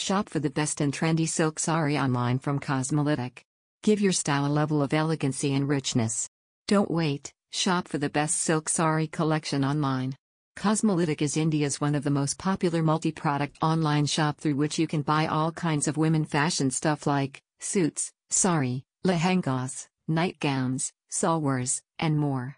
Shop for the best and trendy silk sari online from Cosmolytic. Give your style a level of elegancy and richness. Don't wait, shop for the best silk sari collection online. Cosmolytic is India's one of the most popular multi product online shop through which you can buy all kinds of women fashion stuff like suits, sari, lehengas, nightgowns, salwars, and more.